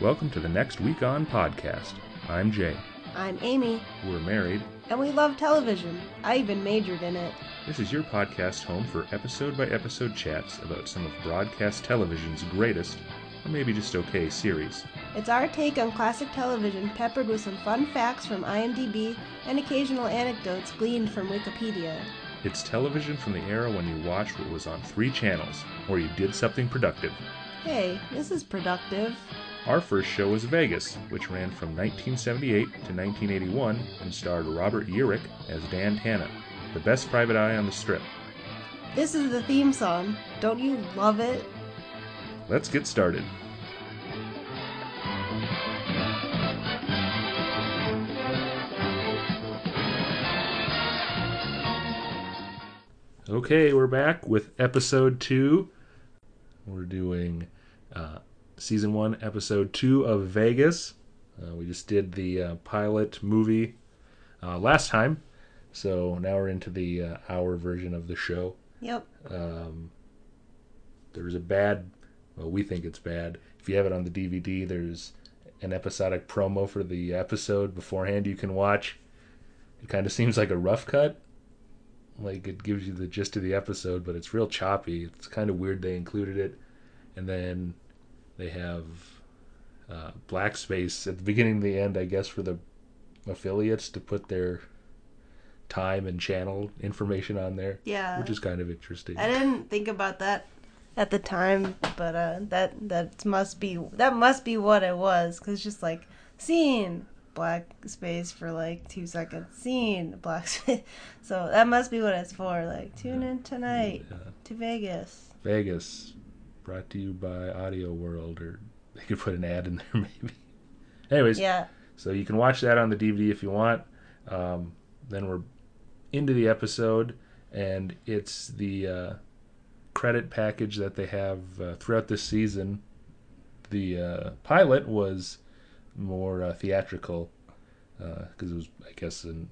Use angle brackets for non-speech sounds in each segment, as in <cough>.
Welcome to the Next Week On podcast. I'm Jay. I'm Amy, We're married. and we love television. I even majored in it. This is your podcast home for episode by episode chats about some of broadcast television's greatest, or maybe just okay, series. It's our take on classic television, peppered with some fun facts from IMDb and occasional anecdotes gleaned from Wikipedia. It's television from the era when you watched what was on three channels, or you did something productive. Hey, this is productive. Our first show was Vegas, which ran from 1978 to 1981 and starred Robert Urich as Dan Tanna, the best private eye on the strip. This is the theme song. Don't you love it? Let's get started. Okay, we're back with episode two. We're doing uh, season one, episode two of Vegas. Uh, we just did the uh, pilot movie uh, last time, so now we're into the uh, hour version of the show. Yep. Um, there's a bad, well, we think it's bad. If you have it on the DVD, there's an episodic promo for the episode beforehand you can watch. It kind of seems like a rough cut. Like it gives you the gist of the episode, but it's real choppy. It's kind of weird they included it. And then they have uh, black space at the beginning and the end, I guess, for the affiliates to put their time and channel information on there, Yeah. which is kind of interesting. I didn't think about that at the time, but uh, that that must be that must be what it was. Cause just like scene black space for like two seconds, scene black <laughs> space. So that must be what it's for. Like tune in tonight Yeah. to Vegas. Vegas, brought to you by Audio World, or they could put an ad in there <laughs> maybe. Anyways, Yeah, so you can watch that on the DVD if you want. Um, then we're into the episode, and it's the uh, credit package that they have uh, throughout this season. The uh, pilot was more uh, theatrical because it was, I guess, an,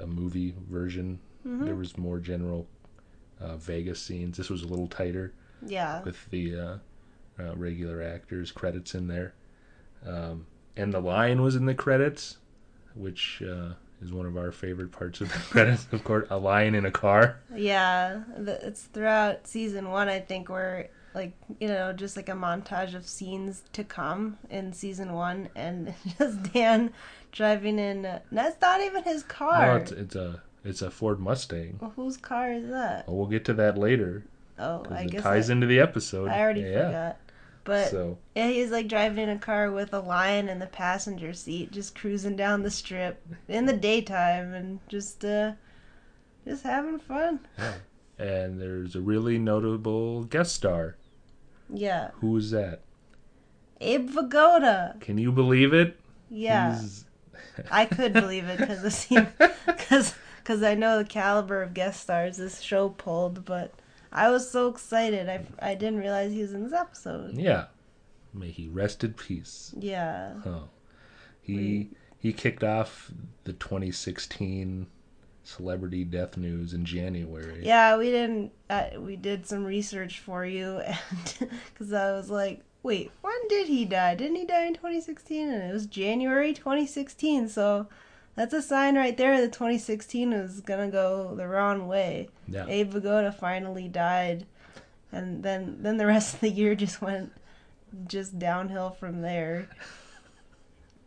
a movie version. Mhm. There was more general uh, Vegas scenes. This was a little tighter yeah, with the uh, uh, regular actors credits in there, um, and the lion was in the credits, which uh, is one of our favorite parts of the <laughs> credits. Of course, a lion in a car. yeah. It's throughout season one, I think, where like you know just like a montage of scenes to come in season one, and <laughs> just Dan driving in. That's not even his car. No, it's, it's a it's a Ford Mustang. Well, whose car is that? Well, we'll get to that later Oh, I it guess ties I, into the episode. I already yeah. forgot. But so yeah, he's like driving in a car with a lion in the passenger seat, just cruising down the strip in the daytime and just uh, just having fun. and there's a really notable guest star. Yeah, Who is that? Abe Vigoda. Can you believe it? Yeah, I could believe it because because <laughs> because I know the caliber of guest stars this show pulled, but. I was so excited. I, I didn't realize he was in this episode. yeah. May he rest in peace. Yeah. Oh, he he kicked off the 2016 celebrity death news in January. Yeah, we didn't. Uh, we did some research for you, <laughs> and because I was like, wait, when did he die? Didn't he die in 2016? And it was January 2016. So that's a sign right there that 2016 was gonna go the wrong way. Yeah. Abe Vigoda finally died, and then then the rest of the year just went just downhill from there.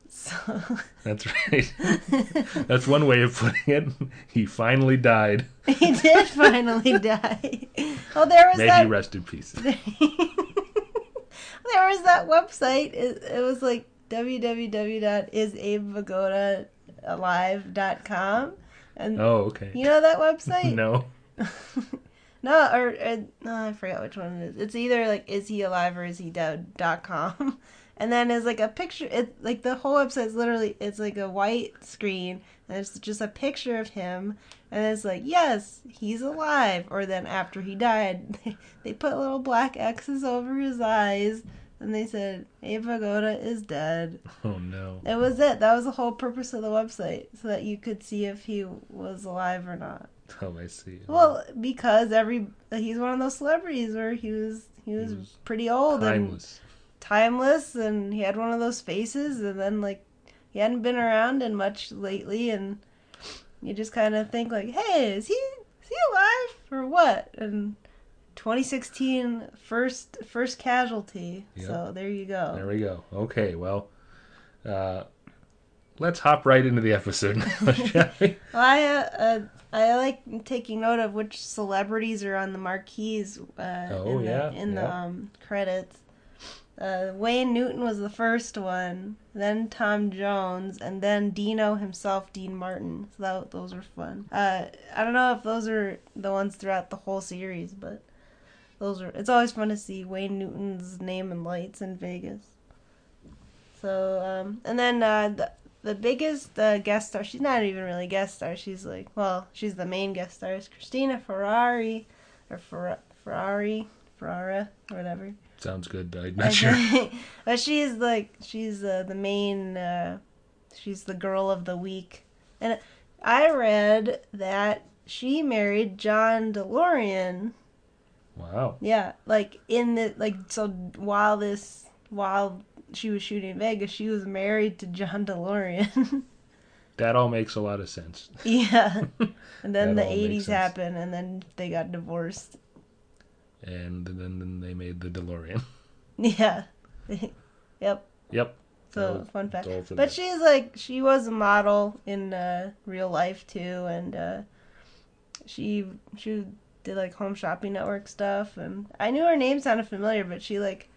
So <laughs> That's right. <laughs> That's one way of putting it. He finally died. <laughs> he did finally die. Oh, there was May that he rest in peace. there was that website. It, it was like www.isabevigodaalive.com. And Oh, okay. you know that website? <laughs> No. <laughs> no, or, or no, I forgot which one it is. It's either like is he alive or is he dead dot com. <laughs> And then it's like a picture. It like the whole website is literally it's like a white screen and it's just a picture of him. And it's like yes, he's alive. Or then after he died, they put little black X's over his eyes. And they said, Abe Vigoda is dead. Oh no. It was it. That was the whole purpose of the website, so that you could see if he was alive or not. Oh, I see. Well, because every he's one of those celebrities where he was he was, was pretty old and timeless. timeless, and he had one of those faces, and then like he hadn't been around in much lately, and you just kind of think like, hey, is he is he alive or what? And 2016 first first casualty. Yep. So there you go. There we go. Okay, well, uh, let's hop right into the episode now? <laughs> Well, I uh, uh, I like taking note of which celebrities are on the marquees uh, Oh, in, yeah, the, in the um, credits. Uh, Wayne Newton was the first one, then Tom Jones, and then Dino himself, Dean Martin. So that, those were fun. Uh, I don't know if those are the ones throughout the whole series, but those are. It's always fun to see Wayne Newton's name in lights in Vegas. So, um, and then uh, the the biggest uh, guest star. She's not even really guest star. She's like, well, she's the main guest star. Is Christina Ferrari, or Fer- Ferrari, Ferrara, or whatever. Sounds good. I'm <laughs> not sure. <laughs> but she's like, she's uh, the main. Uh, she's the girl of the week, and I read that she married John DeLorean. Wow. Yeah, like in the like so while this while she was shooting in Vegas, she was married to John DeLorean. <laughs> That all makes a lot of sense. yeah. <laughs> And then the 80s happened and then they got divorced. And then, then they made the DeLorean. <laughs> Yeah. yep. Yep. So fun fact. it's all for But that. she's like she was a model in uh, real life too and uh, she she did like home shopping network stuff and I knew her name sounded familiar but she like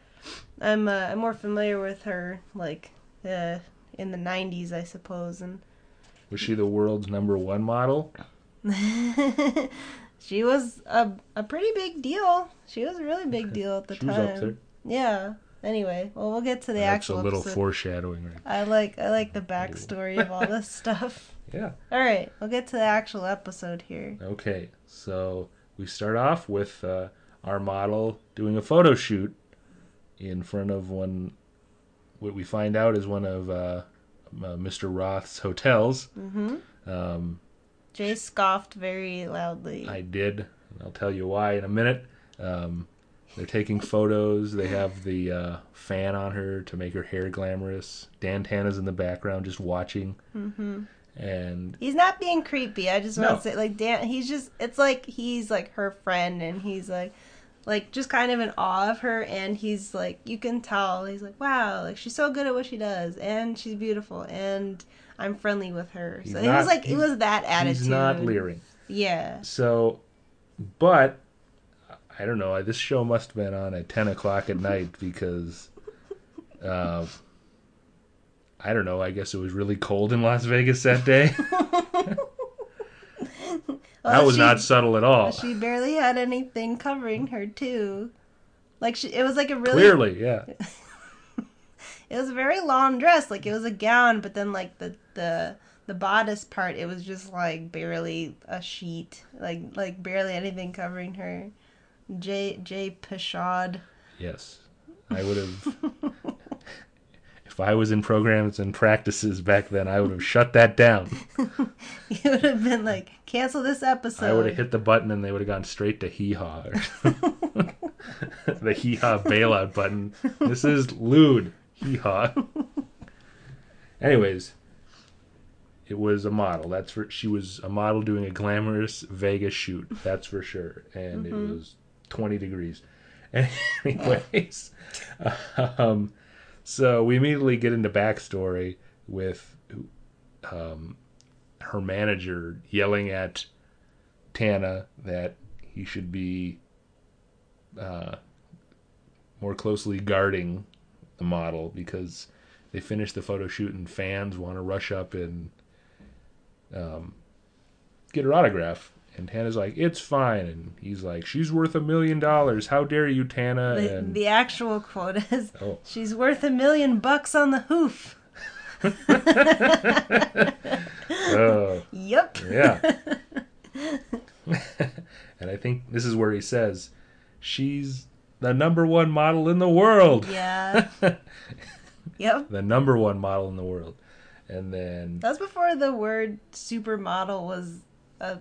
I'm uh, I'm more familiar with her like uh, in the 90s I suppose and Was she the world's number one model? <laughs> she was a a pretty big deal. She was a really big deal at the She time. Yeah. Anyway, well, we'll get to the That's actual a little episode. foreshadowing, right? I like I like the backstory of all this <laughs> stuff. Yeah. All right, we'll get to the actual episode here. Okay. So we start off with uh, our model doing a photo shoot in front of one. What we find out is one of uh, uh, Mr. Roth's hotels. Mm-hmm. Um, Jay scoffed very loudly. I did. and I'll tell you why in a minute. Um, they're taking photos. They have the uh, fan on her to make her hair glamorous. Dan Tanna's in the background just watching. mm-hmm. And He's not being creepy. I just want No. to say, like Dan, he's just. It's like he's like her friend, and he's like, like just kind of in awe of her, and he's like, you can tell. He's like, wow, like she's so good at what she does, and she's beautiful, and I'm friendly with her. He's So it was like it was that attitude. he's not leering. Yeah. So, but I don't know. This show must have been on at ten o'clock at night because, uh, I don't know. I guess it was really cold in Las Vegas that day. <laughs> that was she- not subtle at all. She barely had anything covering her too. Like she, it was like a really Clearly, yeah. <laughs> It was a very long dress, like it was a gown, but then like the the the bodice part, it was just like barely a sheet, like like barely anything covering her. J J Pashad. Yes, I would have. <laughs> if I was in programs and practices back then, I would have shut that down. <laughs> You would have been like, cancel this episode. I would have hit the button and they would have gone straight to hee haw. <laughs> the hee haw bailout button. This is lewd. Hee haw. <laughs> Anyways, it was a model. That's for she was a model doing a glamorous Vegas shoot. That's for sure. And it was 20 degrees. Anyways, um, so we immediately get into backstory with um, her manager yelling at Tanna that he should be uh, more closely guarding the model because they finished the photo shoot and fans want to rush up and um, get her autograph. And Tanna's like, "It's fine," and he's like, "She's worth a million dollars. How dare you, Tanna?" The, and the actual quote is, <laughs> Oh. "She's worth a million bucks on the hoof." <laughs> Uh, oh, Yep. yeah. <laughs> and I think this is where he says, "She's the number one model in the world." Yeah. Yep. the number one model in the world. And then That's before the word supermodel was a.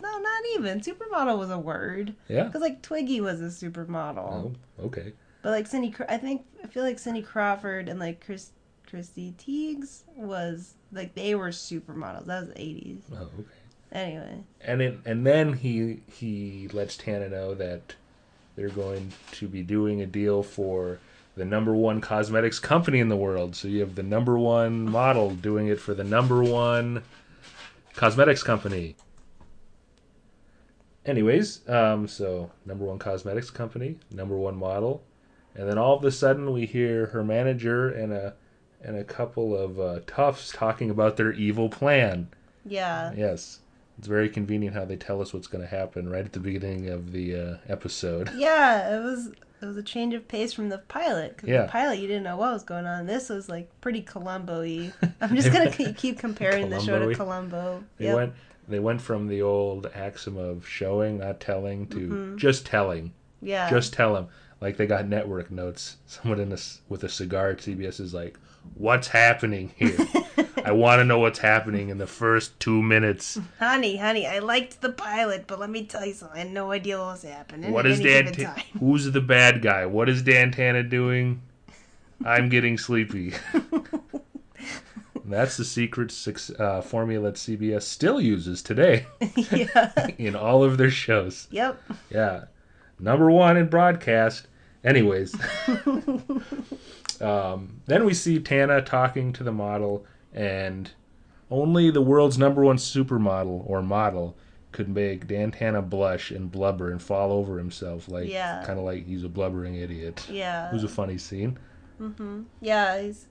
No, not even. Supermodel was a word. yeah. Because, like, Twiggy was a supermodel. Oh, okay. But like Cindy, I think I feel like Cindy Crawford and like Chris Christy Teigs was like they were supermodels. That was the eighties. Oh, okay. Anyway, And it, and then he he lets Tanna know that they're going to be doing a deal for the number one cosmetics company in the world. So you have the number one model doing it for the number one cosmetics company. Anyways, um, so number one cosmetics company, number one model, and then all of a sudden we hear her manager and a and a couple of uh, toughs talking about their evil plan. yeah, Yes. It's very convenient how they tell us what's going to happen right at the beginning of the uh, episode. <laughs> yeah, it was it was a change of pace from the pilot. Because Yeah. the pilot you didn't know what was going on. This was like pretty Columbo-y. I'm just gonna keep <laughs> keep comparing the show to. Columbo. They Yep. went they went from the old axiom of showing, not telling, to Mhm. just telling. Yeah. Just tell them. Like they got network notes. <laughs> Someone in this with a cigar at CBS is like, "What's happening here? <laughs> I want to know what's happening in the first two minutes. honey, honey, I liked the pilot, but let me tell you something. I had no idea what was happening. What is Dan? Ta- <laughs> who's the bad guy? What is Dan Tanna doing? I'm getting sleepy. That's the secret six, uh, formula that CBS still uses today <laughs> yeah. <laughs> in all of their shows. Yep. Yeah, number one in broadcast. Anyways, <laughs> um, then we see Tanna talking to the model, and only the world's number one supermodel or model could make Dan Tanna blush and blubber and fall over himself, like Yeah. kind of like he's a blubbering idiot. Yeah. It was a funny scene. Mm-hmm. Yeah, he's.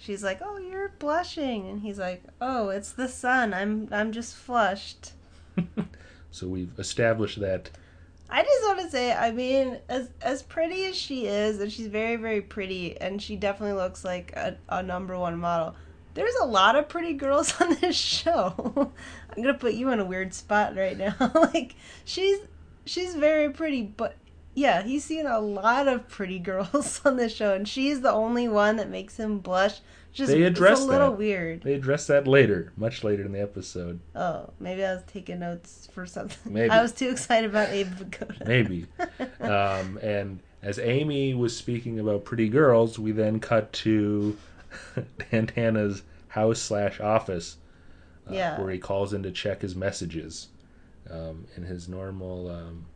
She's like, "Oh, you're blushing," and he's like, "Oh, it's the sun. I'm I'm just flushed." <laughs> So we've established that. I just want to say, I mean, as as pretty as she is, and she's very very pretty, and she definitely looks like a, a number one model. There's a lot of pretty girls <laughs> on this show. I'm gonna put you in a weird spot right now. <laughs> like she's she's very pretty, but yeah, he's seen a lot of pretty girls <laughs> on this show, and she's the only one that makes him blush. Just They it's a little that. weird. They address that later, much later in the episode. Oh, maybe I was taking notes for something. Maybe. <laughs> I was too excited about Abe Vigoda. Maybe. <laughs> um, and as Amy was speaking about pretty girls, we then cut to Dan Tanna's house slash office, uh, Yeah. where he calls in to check his messages. Um, and his normal um,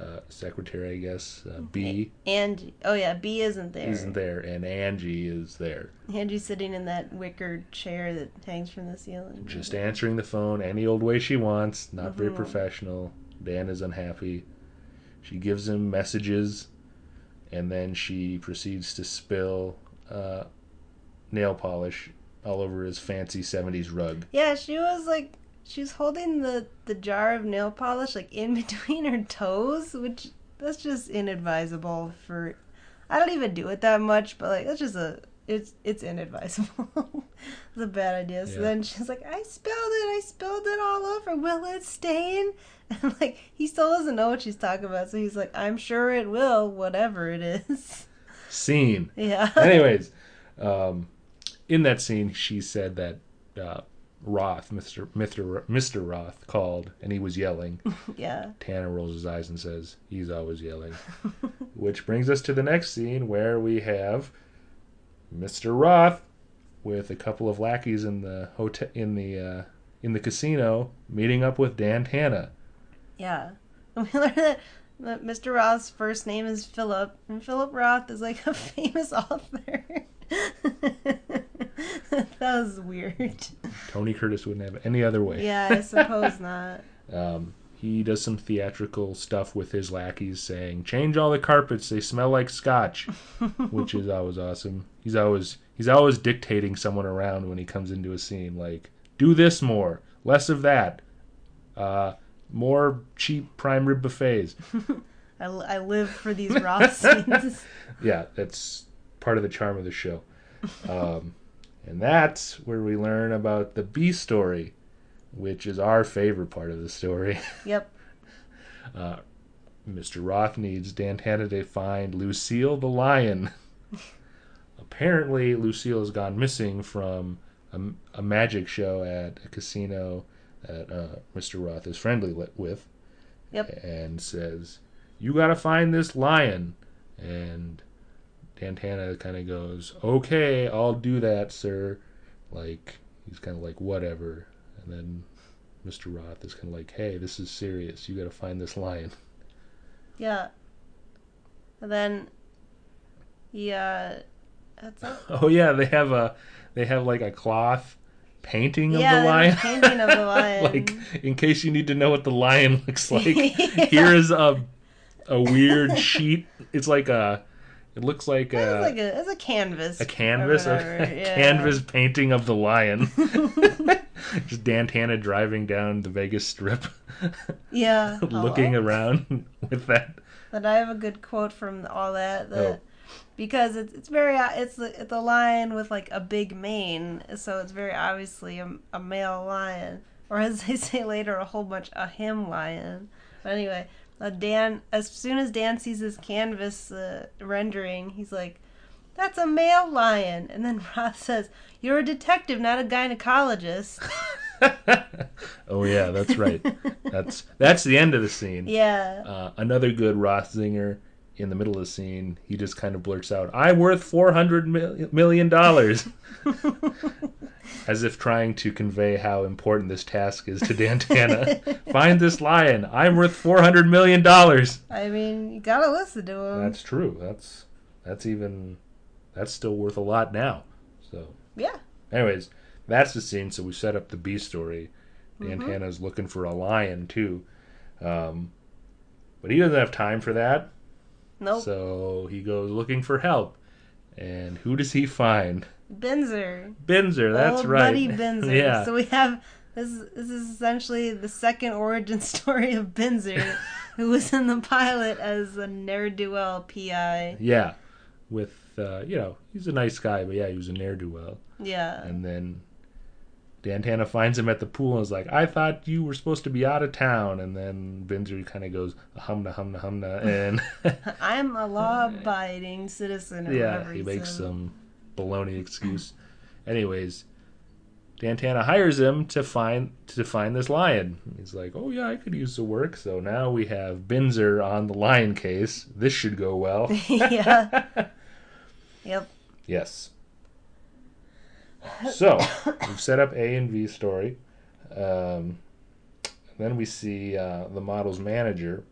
uh, secretary, I guess, uh, Bea, And Oh yeah, Bea isn't there. isn't there, and Angie is there, Angie's sitting in that wicker chair that hangs from the ceiling. just answering the phone any old way she wants. Not very Mhm. professional. Dan is unhappy. She gives him messages, and then she proceeds to spill uh, nail polish all over his fancy 70s rug. Yeah, she was like, she was holding the the jar of nail polish like in <laughs> between her toes, which that's just inadvisable for. I don't even do it that much, but like that's just a it's it's inadvisable. <laughs> it's a bad idea. So Yeah. then she's like, I spilled it, I spilled it all over. Will it stain? <laughs> And like he still doesn't know what she's talking about, so he's like, I'm sure it will, whatever it is. Scene. Yeah. Anyways, um, in that scene, she said that uh, Roth, Mr. Mr. Mr. Roth, called and he was yelling. <laughs> yeah. Tanna rolls his eyes and says, "He's always yelling." <laughs> Which brings us to the next scene where we have Mr. Roth with a couple of lackeys in the hotel in the uh, in the casino meeting up with Dan Tanna. Yeah. And <laughs> we that that Mr. Roth's first name is Philip, and Philip Roth is like a famous author. <laughs> that was weird. Tony Curtis wouldn't have any other way. Yeah, I suppose <laughs> not. Um, he does some theatrical stuff with his lackeys, saying, "Change all the carpets; they smell like scotch," <laughs> which is always awesome. He's always he's always dictating someone around when he comes into a scene, like, "Do this more, less of that, uh, more cheap prime rib buffets." I, I live for these raw scenes. yeah, that's part of the charm of the show. Um, and that's where we learn about the B story, which is our favorite part of the story. <laughs> Yep. Uh, Mr. Roth needs Dan Tanna to find Lucille the lion. <laughs> Apparently, Lucille has gone missing from a, a magic show at a casino that uh, Mr. Roth is friendly with. Yep. And says, You gotta find this lion. And Dan Tanna kind of goes, "Okay, I'll do that, sir." Like he's kind of like whatever. And then Mr. Roth is kind of like, "Hey, this is serious. You got to find this lion." Yeah. And then he uh that's it. <laughs> Oh yeah, they have a they have like a cloth painting of Yeah, the lion. painting of the <laughs> lion. like in case you need to know what the lion <laughs> looks like, Yeah. here is a a weird sheet. It's like a it looks like It's a like a it's a canvas. a canvas a, <laughs> yeah. canvas painting of the lion. <laughs> <laughs> Just Dan Tanna driving down the Vegas Strip, Yeah. looking around with that. But I have a good quote from all that. The, Oh. Because it's it's very it's the it's a lion with like a big mane, so it's very obviously a, a male lion, or as they say later, a whole bunch a him lion. But anyway, uh, Dan as soon as Dan sees his canvas uh, rendering, he's like, "That's a male lion," and then <laughs> Roth says, "You're a detective, not a gynecologist." <laughs> oh yeah, that's right. That's that's the end of the scene. <laughs> yeah. Uh, another good Roth zinger in the middle of the scene. He just kind of blurts out, "I'm worth four hundred million dollars," <laughs> as if trying to convey how important this task is to Dan Tanna. <laughs> Find this lion. I'm worth four hundred million dollars. I mean, you gotta listen to him. That's true. That's that's even that's still worth a lot now. So, yeah. anyways, that's the scene. So we set up the B story. Mm-hmm. Dan Tanna's looking for a lion too, um, but he doesn't have time for that. Nope. So he goes looking for help. And who does he find? Binzer. Binzer, that's Old right. Buddy <laughs> Binzer. yeah. So we have this. This is essentially the second origin <laughs> story of Binzer, who was in the pilot as a ne'er do well PI. yeah. With uh, you know, he's a nice guy, but yeah, he was a ne'er do well. Yeah. And then Dan Tanna finds him at the pool and is like, I thought you were supposed to be out of town and then Binzer kinda goes humna humna humna and <laughs> I'm a law-abiding citizen. Or Yeah, he makes some baloney excuse. Anyways, Dan Tanna hires him to find to find this lion. He's like, "Oh yeah, I could use the work." So now we have Binzer on the lion case. This should go well. <laughs> yeah. <laughs> Yep. yes. So we've set up A and V story. Um, then we see uh, the model's manager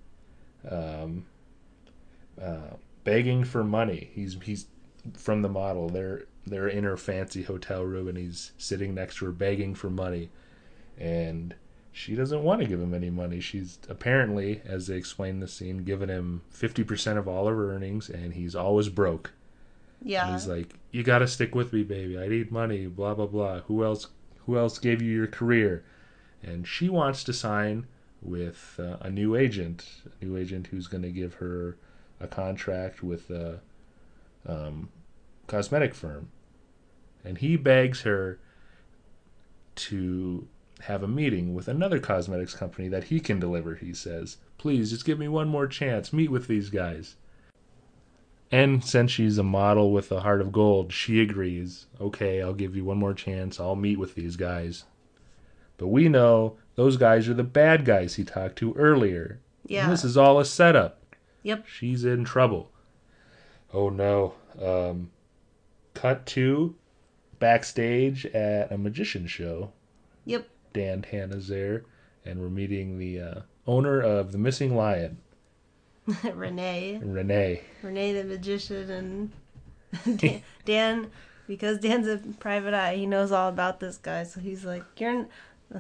um, uh, begging for money. He's he's from the model. They're they're in her fancy hotel room, and he's sitting next to her begging for money, and she doesn't want to give him any money. She's apparently, as they explain the scene, given him fifty percent of all of her earnings, and he's always broke. And Yeah. he's like, "You got to stick with me, baby. I need money. Blah blah blah. Who else? Who else gave you your career?" And she wants to sign with uh, a new agent, a new agent who's going to give her a contract with a um, cosmetic firm. And he begs her to have a meeting with another cosmetics company that he can deliver. He says, "Please, just give me one more chance. Meet with these guys." And since she's a model with a heart of gold, she agrees. Okay, I'll give you one more chance. I'll meet with these guys. But we know those guys are the bad guys he talked to earlier. And Yeah. this is all a setup. Yep. She's in trouble. Oh no. Um, cut to backstage at a magician show. Yep. Dan Tanna's there, and we're meeting the uh, owner of the missing lion, <laughs> Renee. Renee. Renee the magician and <laughs> Dan, Dan, because Dan's a private eye, he knows all about this guy. So he's like, "You're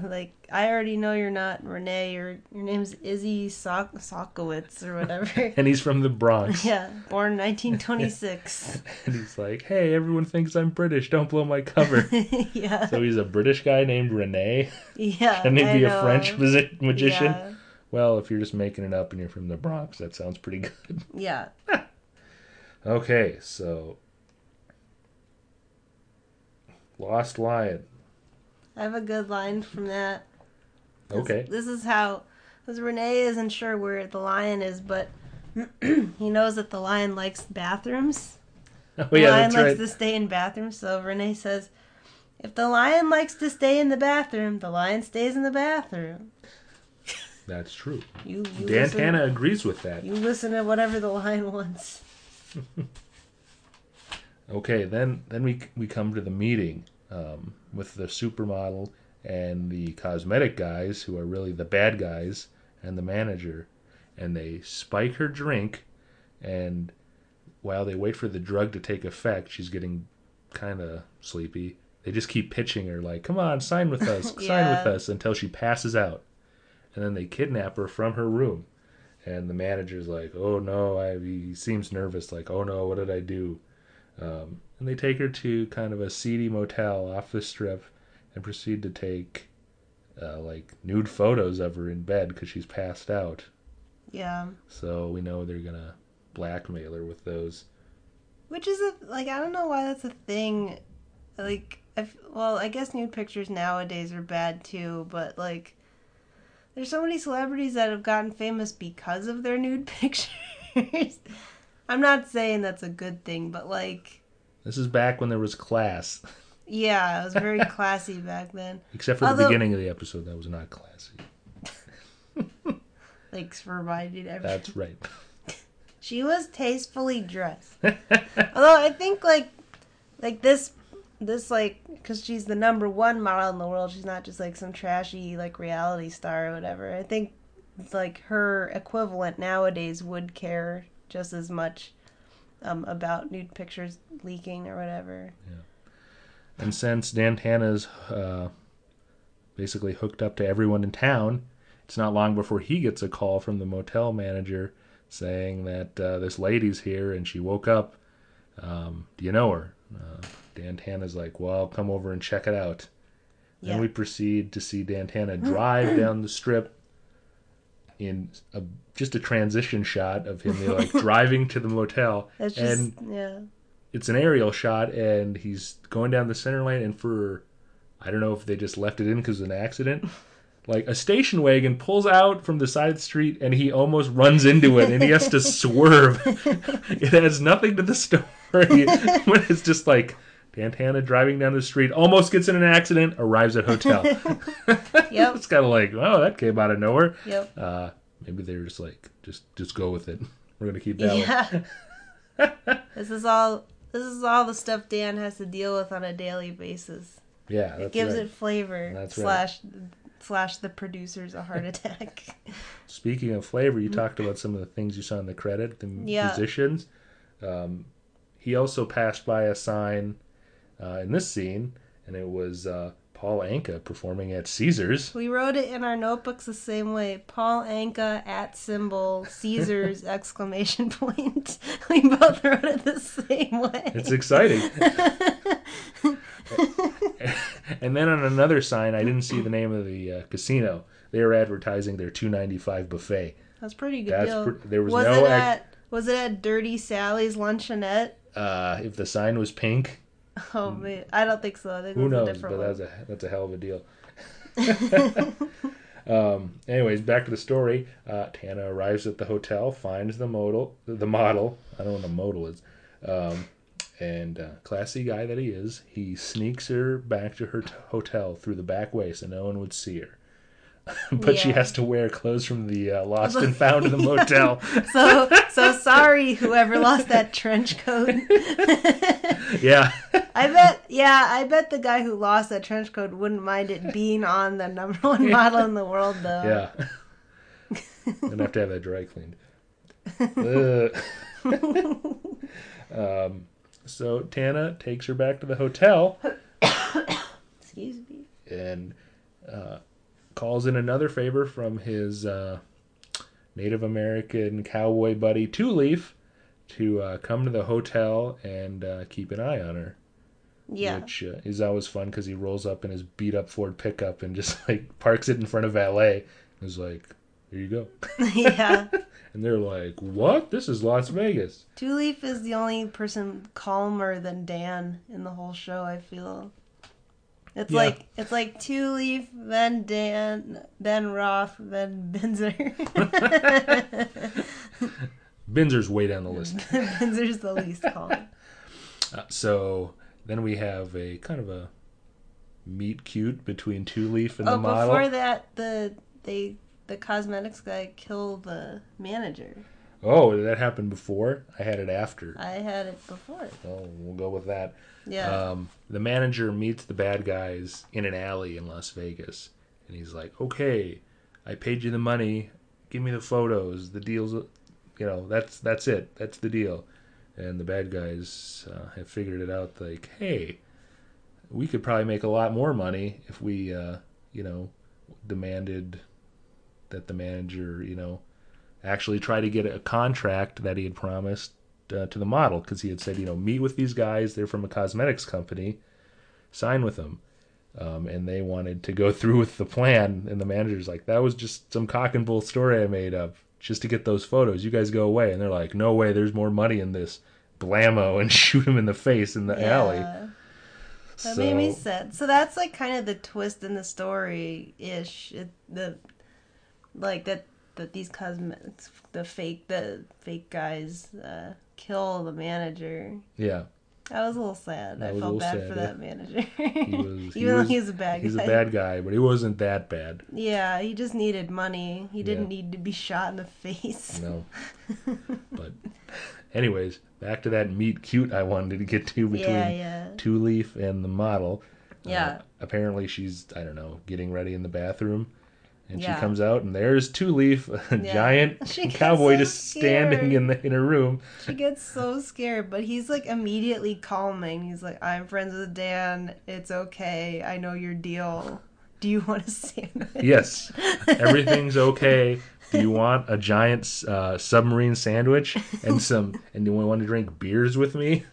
like, I already know you're not Renee. Your your name's Izzy Sok- Sokowitz or whatever." <laughs> And he's from the Bronx. yeah, born 1926. And he's like, hey, everyone thinks I'm British. Don't blow my cover. yeah, so he's a British guy named Renee. yeah. Can he I be a. French magi- magician? Yeah, Well, if you're just making it up and you're from the Bronx, that sounds pretty good. <laughs> yeah. Okay, so. Lost Lion. I have a good line from that. Okay. This is how, because Renee isn't sure where the lion is, but <clears throat> he knows that the lion likes bathrooms. <laughs> Oh, The yeah, lion that's likes right. to stay in bathrooms, so Renee says, if the lion likes to stay in the bathroom, the lion stays in the bathroom. That's true. You, you Dan listen, Tanna agrees with that. You listen to whatever the lion wants. <laughs> Okay, then then we we come to the meeting um, with the supermodel and the cosmetic guys, who are really the bad guys, and the manager, and they spike her drink, and while they wait for the drug to take effect, she's getting kind of sleepy. They just keep pitching her like, "Come on, sign with us, <laughs> sign Yeah. with us," until she passes out, and then they kidnap her from her room. And the manager's like, "Oh no!" I, he seems nervous, like, "Oh no, what did I do?" Um, and they take her to kind of a seedy motel off the strip, and proceed to take uh, like nude photos of her in bed because she's passed out. Yeah. So we know they're gonna blackmail her with those. Which is a like I don't know why that's a thing. Like, I f well, I guess nude pictures nowadays are bad too, but like, there's so many celebrities that have gotten famous because of their nude <laughs> pictures. I'm not saying that's a good thing, but like, This is back when there was class, yeah, it was very <laughs> classy back then. except for the beginning of the episode. That was not classy. <laughs> Thanks for reminding everyone. That's right. She was tastefully dressed. Although I think like like this this like because she's the number one model in the world. She's not just like some trashy like reality star or whatever. I think like her equivalent nowadays would care just as much um, about nude pictures leaking or whatever. yeah. And since Dan Tanna's uh, basically hooked up to everyone in town, it's not long before he gets a call from the motel manager saying that uh, this lady's here and she woke up. Um, do you know her? Uh, Dan Tanna's like, well, come over and check it out. Yeah. Then we proceed to see Dan Tanna drive <clears throat> down the strip in a, just a transition shot of him like <laughs> driving to the motel. That's just and yeah. it's an aerial shot and he's going down the center lane and for i don't know if they just left it in because of an accident <laughs> like a station wagon pulls out from the side of the street and he almost runs into it and he has to <laughs> swerve it has nothing to the story but <laughs> it's just like Dan Tanna driving down the street almost gets in an accident arrives at hotel Yep. <laughs> <laughs> it's kind of like oh that came out of nowhere Yep. uh maybe they were just like just just go with it we're gonna keep that Yeah. this is all this is all the stuff Dan has to deal with on a daily basis. yeah It gives right. it flavor. That's right. slash slash the producers a heart attack. Speaking of flavor, you talked about some of the things you saw in the credit, the Yeah. musicians. Um, he also passed by a sign uh, in this scene, and it was uh, Paul Anka performing at Caesars. we wrote it in our notebooks the same way. Paul Anka at symbol Caesar's <laughs> exclamation point. <laughs> We both wrote it the same way. It's exciting. <laughs> and then on another sign, I didn't see the name of the uh, casino. They were advertising their two ninety five buffet. That's pretty good That's deal. pre- there was was no it ac- at was it at Dirty Sally's Luncheonette? Uh, if the sign was pink, Oh man, I don't think so. I think who knows? different But that's a that's a hell of a deal. <laughs> <laughs> Um, anyways, back to the story. Uh, Tanna arrives at the hotel, finds the model. The model. I don't know what a model is. Um, and uh, classy guy that he is, he sneaks her back to her t- hotel through the back way so no one would see her. <laughs> but she has to wear clothes from the uh, <laughs> lost and found in the motel. <laughs> So so sorry, whoever lost that trench coat. yeah, I bet, yeah, I bet the guy who lost that trench coat wouldn't mind it being on the number one model in the world, though. yeah. Gonna have to have that dry cleaned. Um, so Tanna takes her back to the hotel <coughs> Excuse me. and uh, calls in another favor from his uh, Native American cowboy buddy Two Leaf to uh, come to the hotel and uh, keep an eye on her. Yeah. Which uh, is always fun because he rolls up in his beat up Ford pickup and just <laughs> like parks it in front of valet. And is like, here you go. <laughs> yeah. <laughs> And they're like, what? This is Las Vegas. Two Leaf is the only person calmer than Dan in the whole show, I feel. It's Yeah. like it's like Two Leaf, then Dan, then Roth, then Binzer. <laughs> Binzer's way down the list. <laughs> Binzer's the least calm. <laughs> Uh, so then we have a kind of a meet cute between Two Leaf and Oh, the model. before that, the they the cosmetics guy killed the manager. Oh, did that happen before? I had it after. I had it before. Well, we'll go with that. Yeah. Um, the manager meets the bad guys in an alley in Las Vegas, and he's like, "Okay, I paid you the money. Give me the photos. The deal's, you know, that's that's it. That's the deal." And the bad guys uh, have figured it out. Like, hey, we could probably make a lot more money if we, uh, you know, demanded that the manager, you know, actually try to get a contract that he had promised uh, to the model because he had said, you know, meet with these guys. They're from a cosmetics company. Sign with them. Um, and they wanted to go <laughs> through with the plan. And the manager's like, that was just some cock and bull story I made up just to get those photos. You guys go away. And they're like, no way. There's more money in this. Blammo <laughs> and shoot him in the face in the alley. That made me sad. So that's like kind of the twist in the story ish. The like that that these cosmetics, the fake the fake guys uh, kill the manager. Yeah. I was a little sad. That I felt bad sad, for that manager. He was, <laughs> Even though he's a bad He's guy. a bad guy, but he wasn't that bad. Yeah, he just needed money. He didn't Yeah. need to be shot in the face. No. <laughs> but, anyways, back to that meet cute I wanted to get to between Yeah, yeah. Two Leaf and the model. Uh, Yeah. apparently, she's I don't know getting ready in the bathroom, and Yeah. she comes out, and there's Two Leaf, <laughs> a Yeah. giant <laughs> cowboy, so just standing in the in her room. She gets so scared, but he's like immediately calming. He's like, "I'm friends with Dan. It's okay. I know your deal. Do you <laughs> want a sandwich?" Yes, everything's okay. Do you want a giant uh, submarine sandwich and some? And do you want to drink beers with me?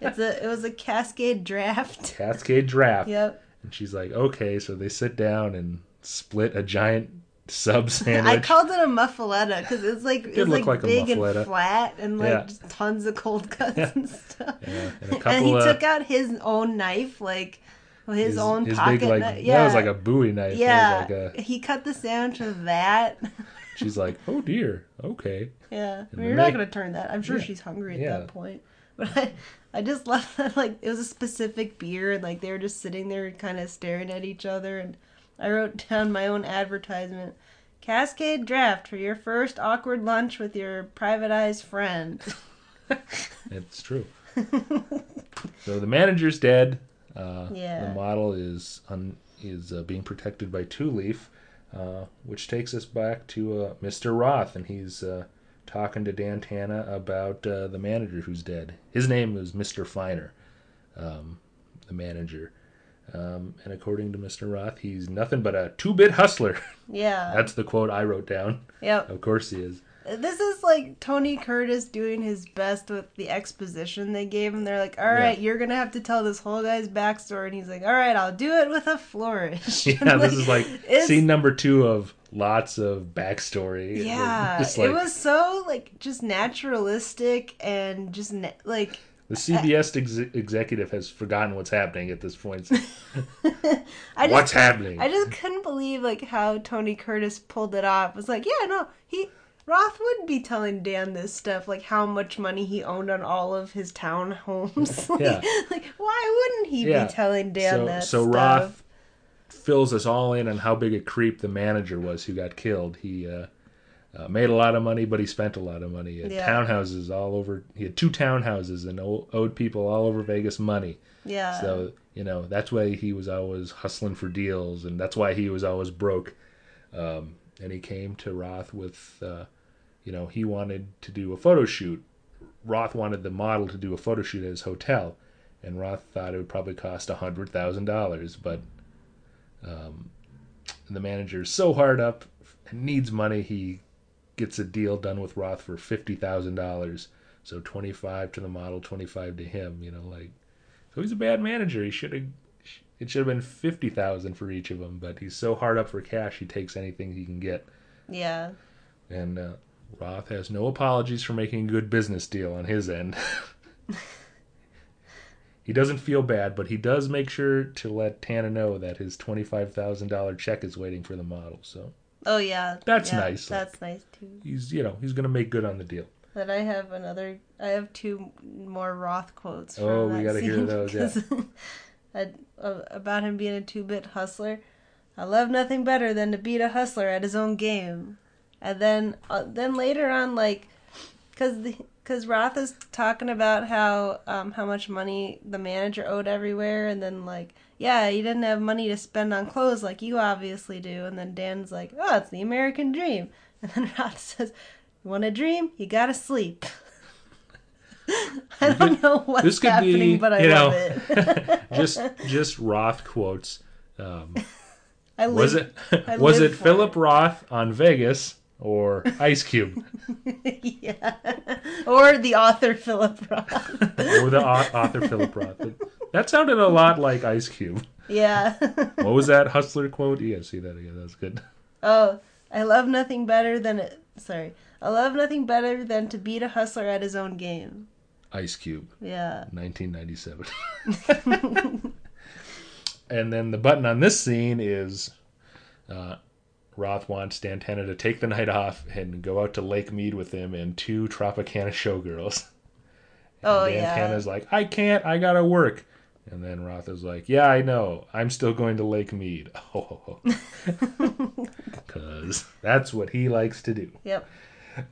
It's a. It was a Cascade draft. Cascade draft. Yep. And she's like, okay. So they sit down and split a giant sub <laughs> sandwich. I called it a muffaletta because it's like it's look like, like a big and flat and like Yeah. tons of cold cuts Yeah. and stuff. Yeah, and a And he of took out his own knife, like his, own pocket like knife. that Yeah, was like a Bowie knife. Yeah. like a- He cut the sandwich with that. <laughs> she's like, oh dear, okay. Yeah, I mean, you're not gonna turn that. I'm sure she's hungry at that point. <laughs> But I, I just love that like it was a specific beer, and like they were just sitting there, kind of staring at each other. And I wrote down my own advertisement: Cascade Draft for your first awkward lunch with your privatized friend. <laughs> It's true. <laughs> so the manager's dead. Uh, Yeah. The model is un, is uh, being protected by Two Leaf, uh, which takes us back to uh, Mr. Roth, and he's uh, talking to Dan Tanna about uh, the manager who's dead. His name is Mr. Feiner, um, the manager. Um, and according to Mr. Roth, he's nothing but a two-bit hustler. <laughs> yeah. That's the quote I wrote down. Yep. Of course he is. This is like Tony Curtis doing his best with the exposition they gave him. They're like, "All right, you're gonna have to tell this whole guy's backstory," and he's like, "All right, I'll do it with a flourish." <laughs> Yeah, this is like <laughs> it's- scene number two of lots of backstory. Yeah, Just it was so like just naturalistic and just na- like the CBS ex- executive has forgotten what's happening at this point. <laughs> I just what's happening? I just couldn't believe like how Tony Curtis pulled it off. It was like, yeah, no, he Roth would be telling Dan this stuff, like how much money he owned on all of his townhomes. <laughs> like, Yeah. like why wouldn't he Yeah. be telling Dan so that so stuff? Roth fills us all in on how big a creep the manager was who got killed. He uh, uh, made a lot of money, but he spent a lot of money. He had Yeah. townhouses all over. He had two townhouses and owed people all over Vegas money. Yeah. So you know that's why he was always hustling for deals, and that's why he was always broke. Um, and he came to Roth with, uh, you know, he wanted to do a photo shoot. Roth wanted the model to do a photo shoot at his hotel, and Roth thought it would probably cost a hundred thousand dollars. But um, the is so hard up and needs money, he gets a deal done with Roth for fifty thousand dollars. So twenty five to the model, twenty five to him. You know, like so he's a bad manager. He should have. It should have been fifty thousand for each of them, but he's so hard up for cash. He takes anything he can get, yeah. and uh, Roth has no apologies for making a good business deal on his end. <laughs> he doesn't feel bad, but he does make sure to let Tanna know that his twenty-five thousand dollar check is waiting for the model. So Oh yeah. That's yeah, nice. That's nice too. he's, you know, he's gonna make good on the deal. Then I have another. I have two more Roth quotes. From Oh, we gotta hear those, yeah. 'cause <laughs> I- uh, about him being a two-bit hustler. I love nothing better than to beat a hustler at his own game. And then, uh, then later on, like Because the, because Roth is talking about how um how much money the manager owed everywhere, and then like yeah, he didn't have money to spend on clothes like you obviously do, and then Dan's like, oh, it's the American dream, <laughs> and then Roth says, you want a dream? You gotta sleep. <laughs> I don't know what's this could happening, be, but I you know, love it. <laughs> just just Roth quotes. Um, I was it I was live it Philip Roth on Vegas or Ice Cube yeah, or the author Philip Roth. or the author Philip Roth? That sounded a lot like Ice Cube. yeah. <laughs> What was that Hustler quote? Yeah, see that again. That's good. Oh, I love nothing better than it. Sorry, I love nothing better than to beat a hustler at his own game. Ice Cube, Yeah. 1997. <laughs> and then the button on this scene is uh, Roth wants Dan Tanna to take the night off and go out to Lake Mead with him and two Tropicana showgirls. And Oh, Dan Tanna's like, I can't, I gotta work. And then Roth is like, Yeah, I know. I'm still going to Lake Mead. <laughs> <laughs> Because that's what he likes to do. Yep.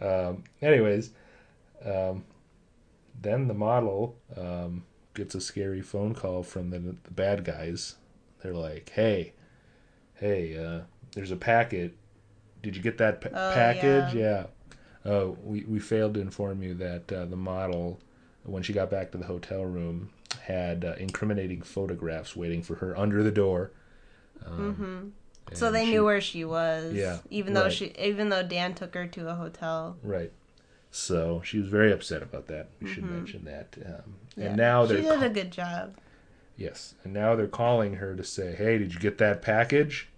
Um, anyways, um, then the model um, gets a scary phone call from the, the bad guys. They're like, "Hey, hey, uh, there's a packet. Did you get that pa- Oh, package? Yeah. Oh, we we failed to inform you that uh, the model, when she got back to the hotel room, had uh, incriminating photographs waiting for her under the door. Um, So they she- knew where she was. Yeah, Even though right. she, even though Dan took her to a hotel. Right. So she was very upset about that. We should mention that. Um, Mm-hmm. Yeah. and now she they're did ca- a good job. yes, and now they're calling her to say, "Hey, did you get that package?"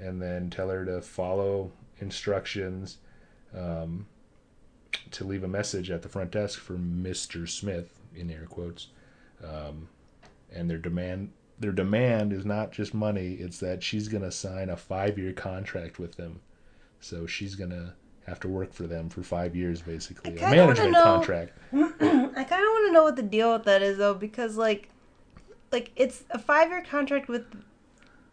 And then tell her to follow instructions um, to leave a message at the front desk for Mister Smith in air quotes. Um, and their demand their demand is not just money; it's that she's going to sign a five year contract with them. So she's going to have to work for them for five years, basically. A management know- contract. <clears throat> I kind of want to know what the deal with that is though, because like, like it's a five year contract with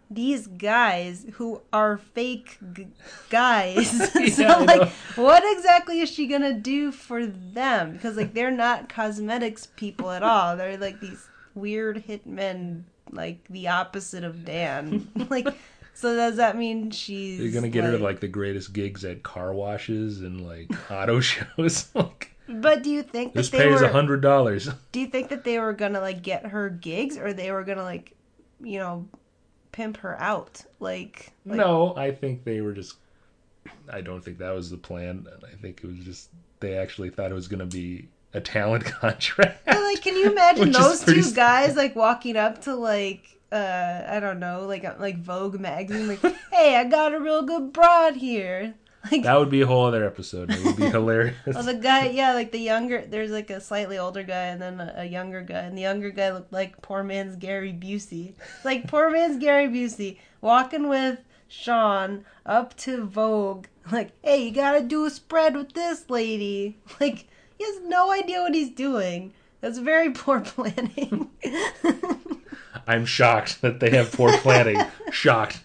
these guys who are fake g- guys. <laughs> <laughs> so Yeah, I like, what exactly is she gonna do for them? Because like they're not cosmetics people at all. They're like these weird hitmen, like the opposite of Dan. <laughs> like, so does that mean she's? You're gonna get her like the greatest gigs at car washes and like auto shows. like, But do you think that this they pays were? a hundred dollars. Do you think that they were gonna like get her gigs, or they were gonna like, you know, pimp her out? Like, like No, I think they were just. I don't think that was the plan. I think it was just they actually thought it was gonna be a talent <laughs> contract. Like, can you imagine those two guys like walking up to like, uh, I don't know, like uh, like Vogue magazine, like, <laughs> hey, I got a real good broad here. Like, That would be a whole other episode. It would be <laughs> hilarious. oh, the guy, yeah, like the younger, there's like a slightly older guy and then a, a younger guy, and the younger guy looked like poor man's Gary Busey, like poor man's Gary Busey walking with Sean up to Vogue, like, hey, you gotta do a spread with this lady. <laughs> Like, he has no idea what he's doing. That's very poor <laughs> planning. I'm shocked that they have poor planning. shocked.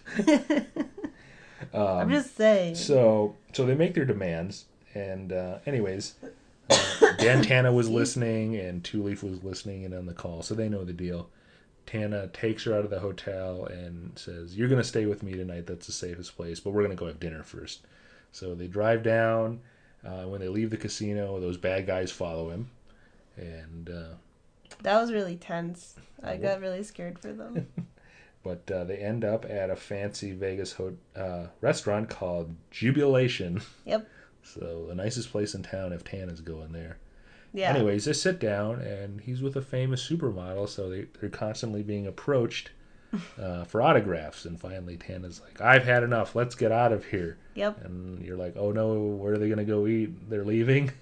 I'm just saying. So so they make their demands, and uh, anyways, uh, Dan <laughs> Tanna was listening, and Two Leaf was listening and on the call, so they know the deal. Tanna takes her out of the hotel and says, "You're gonna stay with me tonight. That's the safest place, but we're gonna go have dinner first. So they drive down. Uh, when they leave the casino, those bad guys follow him, and uh, That was really tense. I got really scared for them. <laughs> but uh, they end up at a fancy Vegas ho- uh, restaurant called Jubilation. Yep. <laughs> So the nicest place in town if Tanna's going there. Yeah. Anyways, they sit down and he's with a famous supermodel, so they, they're constantly being approached <laughs> uh, for autographs. And finally, Tanna's like, "I've had enough. Let's get out of here." Yep. And you're like, "Oh no, where are they gonna go eat? They're leaving." <laughs>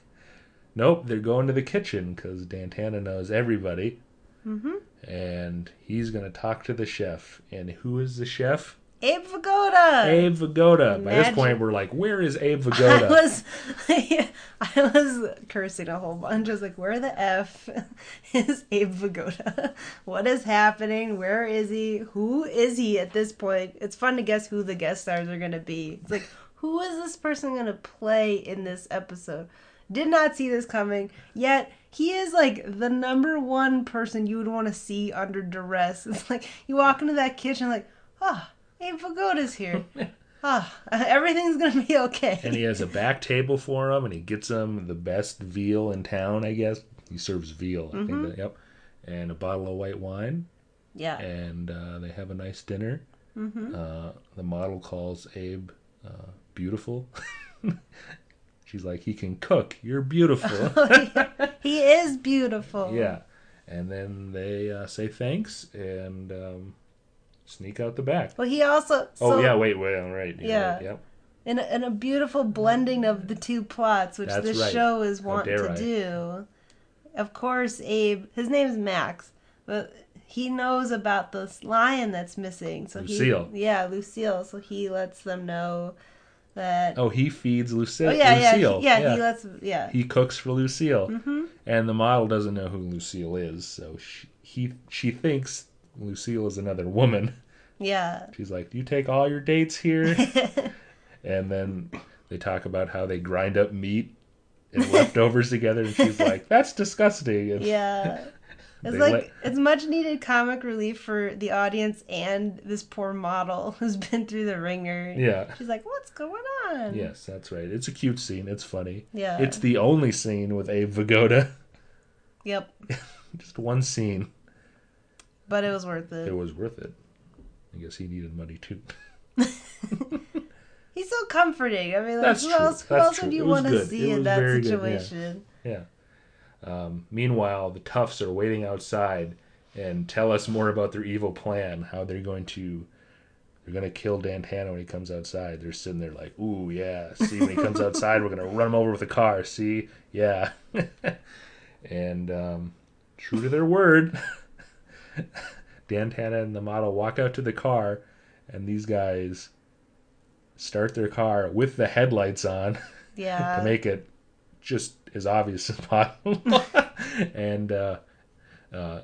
Nope, they're going to the kitchen because Dan Tanna knows everybody, Mm-hmm. And he's gonna talk to the chef. And who is the chef? Abe Vigoda. Abe Vigoda. By this point, we're like, "Where is Abe <laughs> I was, <laughs> I was cursing a whole bunch. I was like, "Where the f <laughs> is Abe Vigoda? What is happening? Where is he? Who is he at this point?" It's fun to guess who the guest stars are gonna be. It's like, who is this person gonna play in this episode? did not see this coming. Yet he is like the number one person you would want to see under duress. <laughs> It's like you walk into that kitchen, like, ah, oh, Abe Vigoda's here. <laughs> Ah, oh, <laughs> everything's gonna be okay. And he has a back table for him, and he gets him the best veal in town. I guess he serves veal. I Mm-hmm. think that. Yep. And a bottle of white wine, Yeah. and uh, they have a nice dinner. Mm-hmm. Uh, the model calls Abe uh, beautiful. She's like, he can cook. You're beautiful. <laughs> he is beautiful. yeah. And then they uh, say thanks and um, sneak out the back. Well, he also. oh yeah, wait, wait, all right. Yeah. right, Yep. in a, in a beautiful blending of the two plots, which That's this right. show is want to I. do. Of course, Abe. His name's Max, but he knows about this lion that's missing. So Lucille. he, yeah, Lucille. So he lets them know that. Oh, he feeds Lucille. Oh, yeah, yeah, Lucille. he, yeah, He lets. Yeah. He cooks for Lucille, hmm and the model doesn't know who Lucille is, so she he she thinks Lucille is another woman. Yeah. She's like, "Do you take all your dates here?" <laughs> and then they talk about how they grind up meat and leftovers <laughs> together, and she's like, "That's disgusting." And yeah. It's like let- it's much needed comic relief for the audience and this poor model <laughs> who's been through the ringer. yeah. She's like, "What's going on?" Yes, that's right. It's a cute scene. It's funny. Yeah. It's the only scene with Abe Vigoda. Yep. <laughs> Just one scene. But it was worth it. It was worth it. I guess he needed money too. <laughs> He's so comforting. I mean, like, That's who true. else? Who That's else true. would you want to see in that very good, yeah. situation? Yeah. Um, meanwhile, the toughs are waiting outside and tell us more about their evil plan. How they're going to they're going to kill Dan Tanna when he comes outside. They're sitting there like, "Ooh, yeah. See, when he comes outside, we're going <laughs> to run him over with a car. See, yeah." <laughs> and um, true to their word, <laughs> Dan Tanna and the model walk out to the car, and these guys start their car with the headlights on Yeah. to make it just as obvious <laughs> as possible and uh, uh,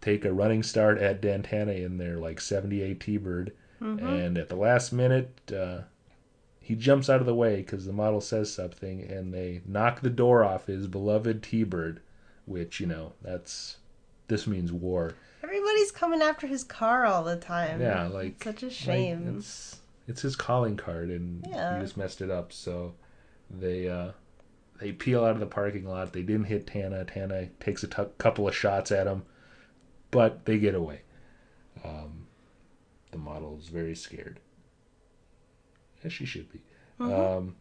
take a running start at Dan Tanna in their like 78 T-Bird Mm-hmm. and at the last minute uh, he jumps out of the way because the model says something and they knock the door off his beloved T-Bird which you know that's this means war Everybody's coming after his car all the time. yeah like It's such a like, shame. it's it's his calling card, and Yeah. he just messed it up. So they uh, they peel out of the parking lot. They didn't hit Tanna. Tanna takes a t- couple of shots at him, but they get away. Um, the model is very scared, as she should be. Mhm. Um,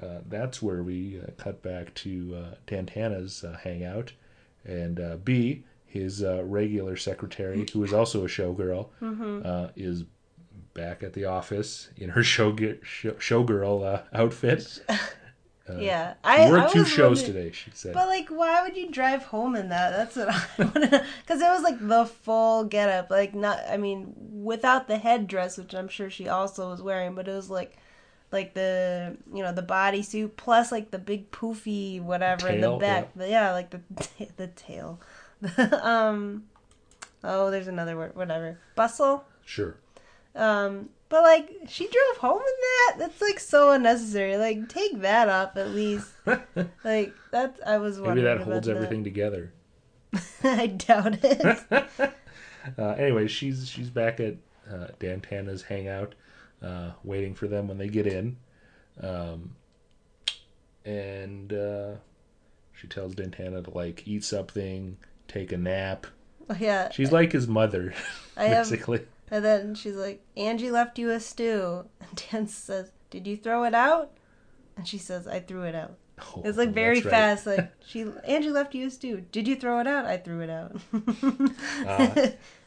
uh, that's where we uh, cut back to uh, Dan Tanna's uh, hangout, and uh, Bea, his uh, regular secretary, who is also a showgirl, Mhm. uh, is back at the office in her show show, showgirl uh, outfit. <laughs> Uh, yeah. I, I worked two shows today. She said, But like, why would you drive home in that? That's what <laughs> I want to. Because it was like the full getup, like not. I mean, without the headdress, which I'm sure she also was wearing, but it was like, like the you know the bodysuit plus like the big poofy whatever in the Tail, back. The- Yeah, like the the tail. <laughs> um, oh, there's another word. Whatever. Bustle. "Sure." Um, but like she drove home in that. That's like so unnecessary. Like take that off at least. <laughs> Like that's I was wondering. Maybe that holds about everything together. <laughs> I doubt it. <laughs> uh, anyway, she's she's back at uh, Dan Tanna's hangout, uh, waiting for them when they get in, um, and uh, she tells Dan Tanna to like eat something, take a nap. yeah. She's like his mother, I have, basically. And then she's like, "Angie left you a stew." <laughs> And Dan says, "Did you throw it out?" And she says, "I threw it out." Oh, It's like very right. fast. Like <laughs> she, Angie left you a stew. Did you throw it out? I threw it out. <laughs> Uh,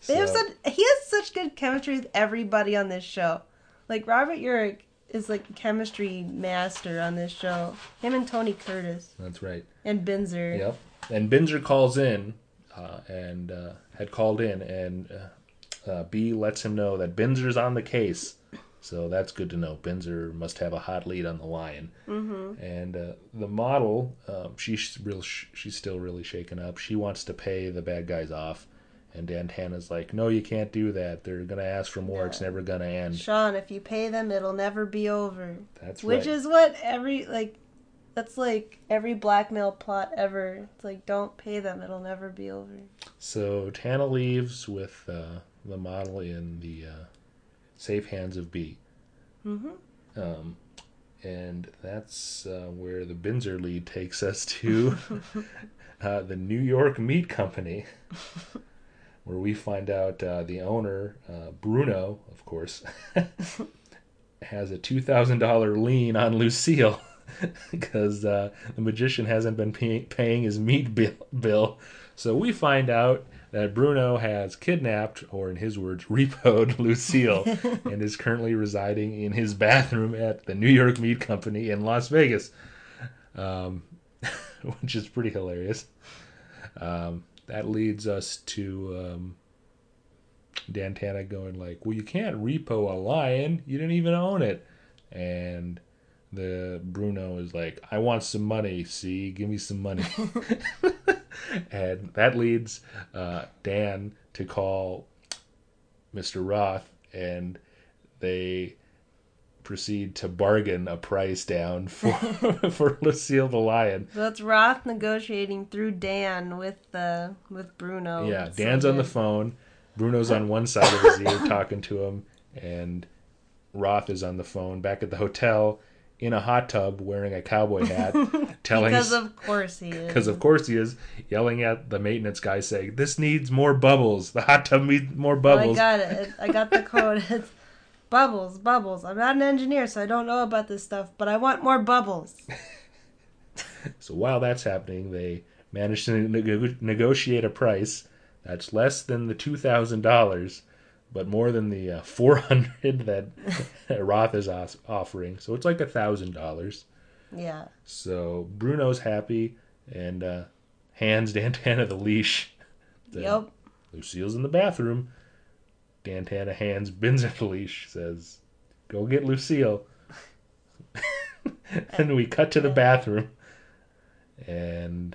they have so- such. He has such good chemistry with everybody on this show. Like Robert Urich is like chemistry master on this show. Him and Tony Curtis That's right. and Binzer. Yep. And Binzer calls in, uh, and uh, had called in, and uh, Bea lets him know that Binzer's on the case. So that's good to know. Binzer must have a hot lead on the lion. Mm-hmm. And uh, the model, um, she's real. Sh- she's still really shaken up. She wants to pay the bad guys off, and Dan Tanna's like, "No, you can't do that. They're gonna ask for more. It's never gonna end." Sean, if you pay them, it'll never be over. That's right. Which right. is what every like That's like every blackmail plot ever. It's like don't pay them; it'll never be over. So Tanna leaves with uh, the model in the uh, safe hands of Bea. Mm-hmm. Um, and that's uh, where the Binzer lead takes us to <laughs> uh, the New York Meat Company, <laughs> where we find out uh, the owner, uh, Bruno, of course, <laughs> has a $2,000 lien on Lucille <laughs> because uh, the magician hasn't been pay- paying his meat bill, bill. So we find out that Bruno has kidnapped, or in his words, repoed <laughs> Lucille, <laughs> and is currently residing in his bathroom at the New York Meat Company in Las Vegas, um, which is pretty hilarious. Um, that leads us to um, Dan Tanna going like, "Well, you can't repo a lion. You didn't even own it," and the Bruno is like, "I want some money. See, give me some money." <laughs> <laughs> and that leads uh, Dan to call Mr. Roth, and they proceed to bargain a price down <laughs> for for Lucille the lion. So it's Roth negotiating through Dan with uh, with Bruno. yeah, It's so Dan's on the phone. Bruno's on one side of his ear talking to him, and Roth is on the phone back at the hotel in a hot tub wearing a cowboy hat, <laughs> telling because of course he is. because of course he is yelling at the maintenance guy saying this needs more bubbles the hot tub needs more bubbles. I got it. <laughs> I got the code. It's bubbles, bubbles. I'm not an engineer, so I don't know about this stuff, but I want more bubbles. <laughs> so while that's happening they manage to nego- negotiate a price that's less than the $2000 but more than the uh, 400 <laughs> that <laughs> roth is os- offering so it's like a thousand dollars Yeah. so bruno's happy and uh, hands Dan Tanna <laughs> the leash The- Yep. Lucille's in the bathroom. Dan Tanna hands Binzer the leash, says, Go get Lucille. and we cut to the bathroom. And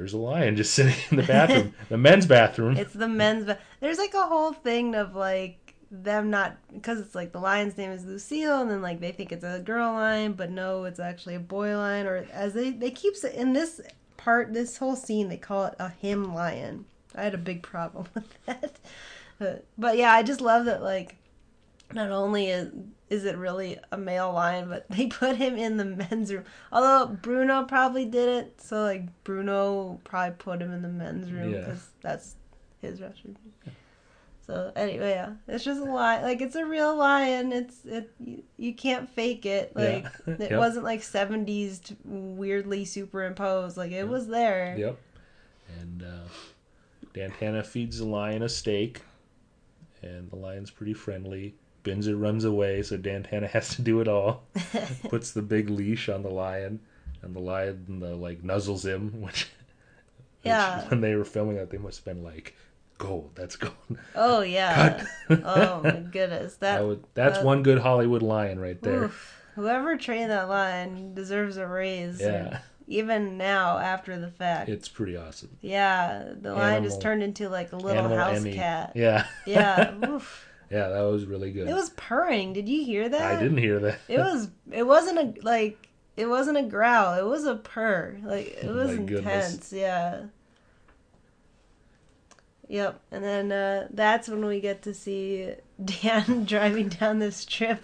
there's a lion just sitting in the bathroom, <laughs> the men's bathroom. It's the men's. Ba- There's like a whole thing of like them not because it's like the lion's name is Lucille, and then like they think it's a girl lion, but no, it's actually a boy lion. Or as they they keep sa- in this part, this whole scene, they call it a him lion. I had a big problem <laughs> with that, but, but yeah, I just love that like not only is is it really a male lion, but they <laughs> put him in the men's room. Although Bruno probably did it, so like Bruno probably put him in the men's room Yeah. because that's his restroom. So anyway, yeah, it's just a lie. Like it's a real lion. It's it. You, you can't fake it. Like Yeah. <laughs> it Yep. wasn't like seventies weirdly superimposed. Like it was there. Yep. And uh, Dan Tanna feeds the lion a steak, and the lion's pretty friendly. Binzer runs away, so Dan Tanna <laughs> has to do it all. <laughs> Puts the big leash on the lion, and the lion uh, like nuzzles him. <laughs> Which, Yeah. which when they were filming that, they must have been like, "Gold, that's gold." Oh yeah. Oh my goodness. That, That that's that- one good Hollywood lion right there. oof. Whoever trained that lion deserves a raise. Yeah, Even now, after the fact. it's pretty awesome. yeah, the lion Animal- just turned into like a little house Emmy. cat. Yeah, Yeah. Yeah, that was really good. It was purring. Did you hear that? I didn't hear that. It was. It wasn't a like. It wasn't a growl. It was a purr. Like it Oh was intense. Yeah. Yep. And then uh, that's when we get to see <laughs> Dan <laughs> driving down this strip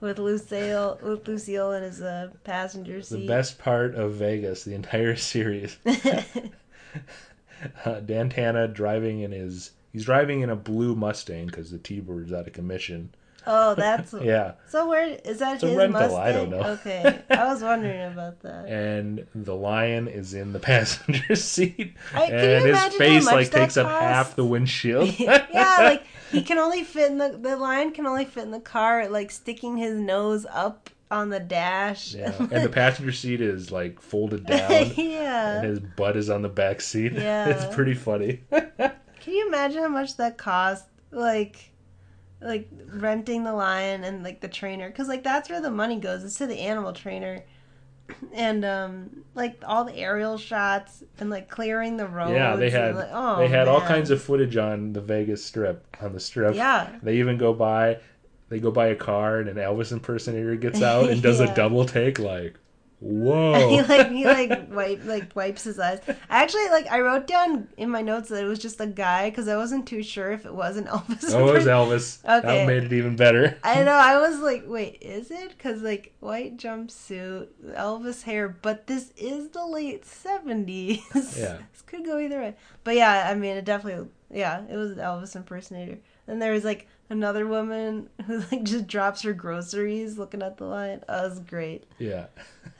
with Lucille, with Lucille in his uh, passenger the best part of Vegas, the entire <laughs> series. uh, Dan Tanna driving in his he's driving in a blue Mustang because the T-Bird's out of commission. oh, <laughs> that's Yeah, so. Where is that? It's a his rental, Mustang? I don't know. <laughs> Okay, I was wondering about that. and the lion is in the <laughs> passenger seat, I- and his face like takes up half the windshield. yeah, like he can only fit in the the lion can only fit in the car, like sticking his nose up on the dash. yeah, and the passenger seat is like folded down, yeah, and his butt is on the back seat. Yeah. it's pretty funny. Can you imagine how much that cost? Like, like renting the lion and like the trainer, because like that's where the money goes. It's to the animal trainer. <clears throat> And um, like all the aerial shots and like clearing the roads. Yeah, they had and, like, oh, they had all kinds of footage on the Vegas Strip on the Strip. Yeah, They even go by, they go by a car, and an Elvis impersonator gets out and does <laughs> Yeah. a double take, like, Whoa. <laughs> he like he like <laughs> wipe like wipes his eyes. Actually, like I wrote down in my notes that it was just a guy because I wasn't too sure if it was an <laughs> Elvis. Oh, it was Elvis. Okay. That made it even better. I know. I was like, wait, is it? Because like white jumpsuit, Elvis hair, but this is the late seventies. Yeah. this could go either way. But yeah, I mean, it definitely. Yeah, it was an Elvis impersonator. And there was like another woman who like just drops her groceries looking at the line. Oh, it was great. Yeah.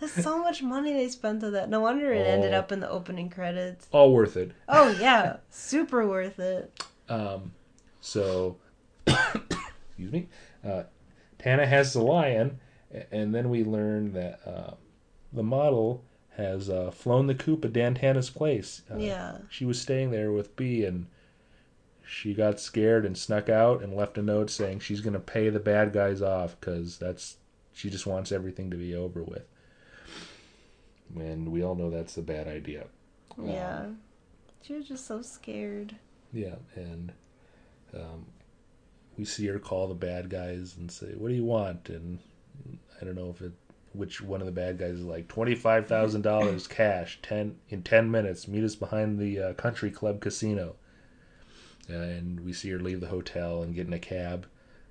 There's so <laughs> much money they spent on that. No wonder it ended Oh. up in the opening credits. All worth it. Oh <laughs> yeah, super worth it. Um, so, <coughs> excuse me. Uh, Tanna has the lion, and then we learn that uh, the model has uh, flown the coop at Dan Tanna's place. Uh, Yeah. She was staying there with Bea, and she got scared and snuck out and left a note saying she's going to pay the bad guys off because that's she just wants everything to be over with. And we all know that's a bad idea. Um, Yeah. She was just so scared. Yeah, and um, we see her call the bad guys and say, "What do you want?" And I don't know if it which one of the bad guys is like twenty five thousand dollars cash ten in ten minutes. Meet us behind the uh, country club casino. And we see her leave the hotel and get in a cab.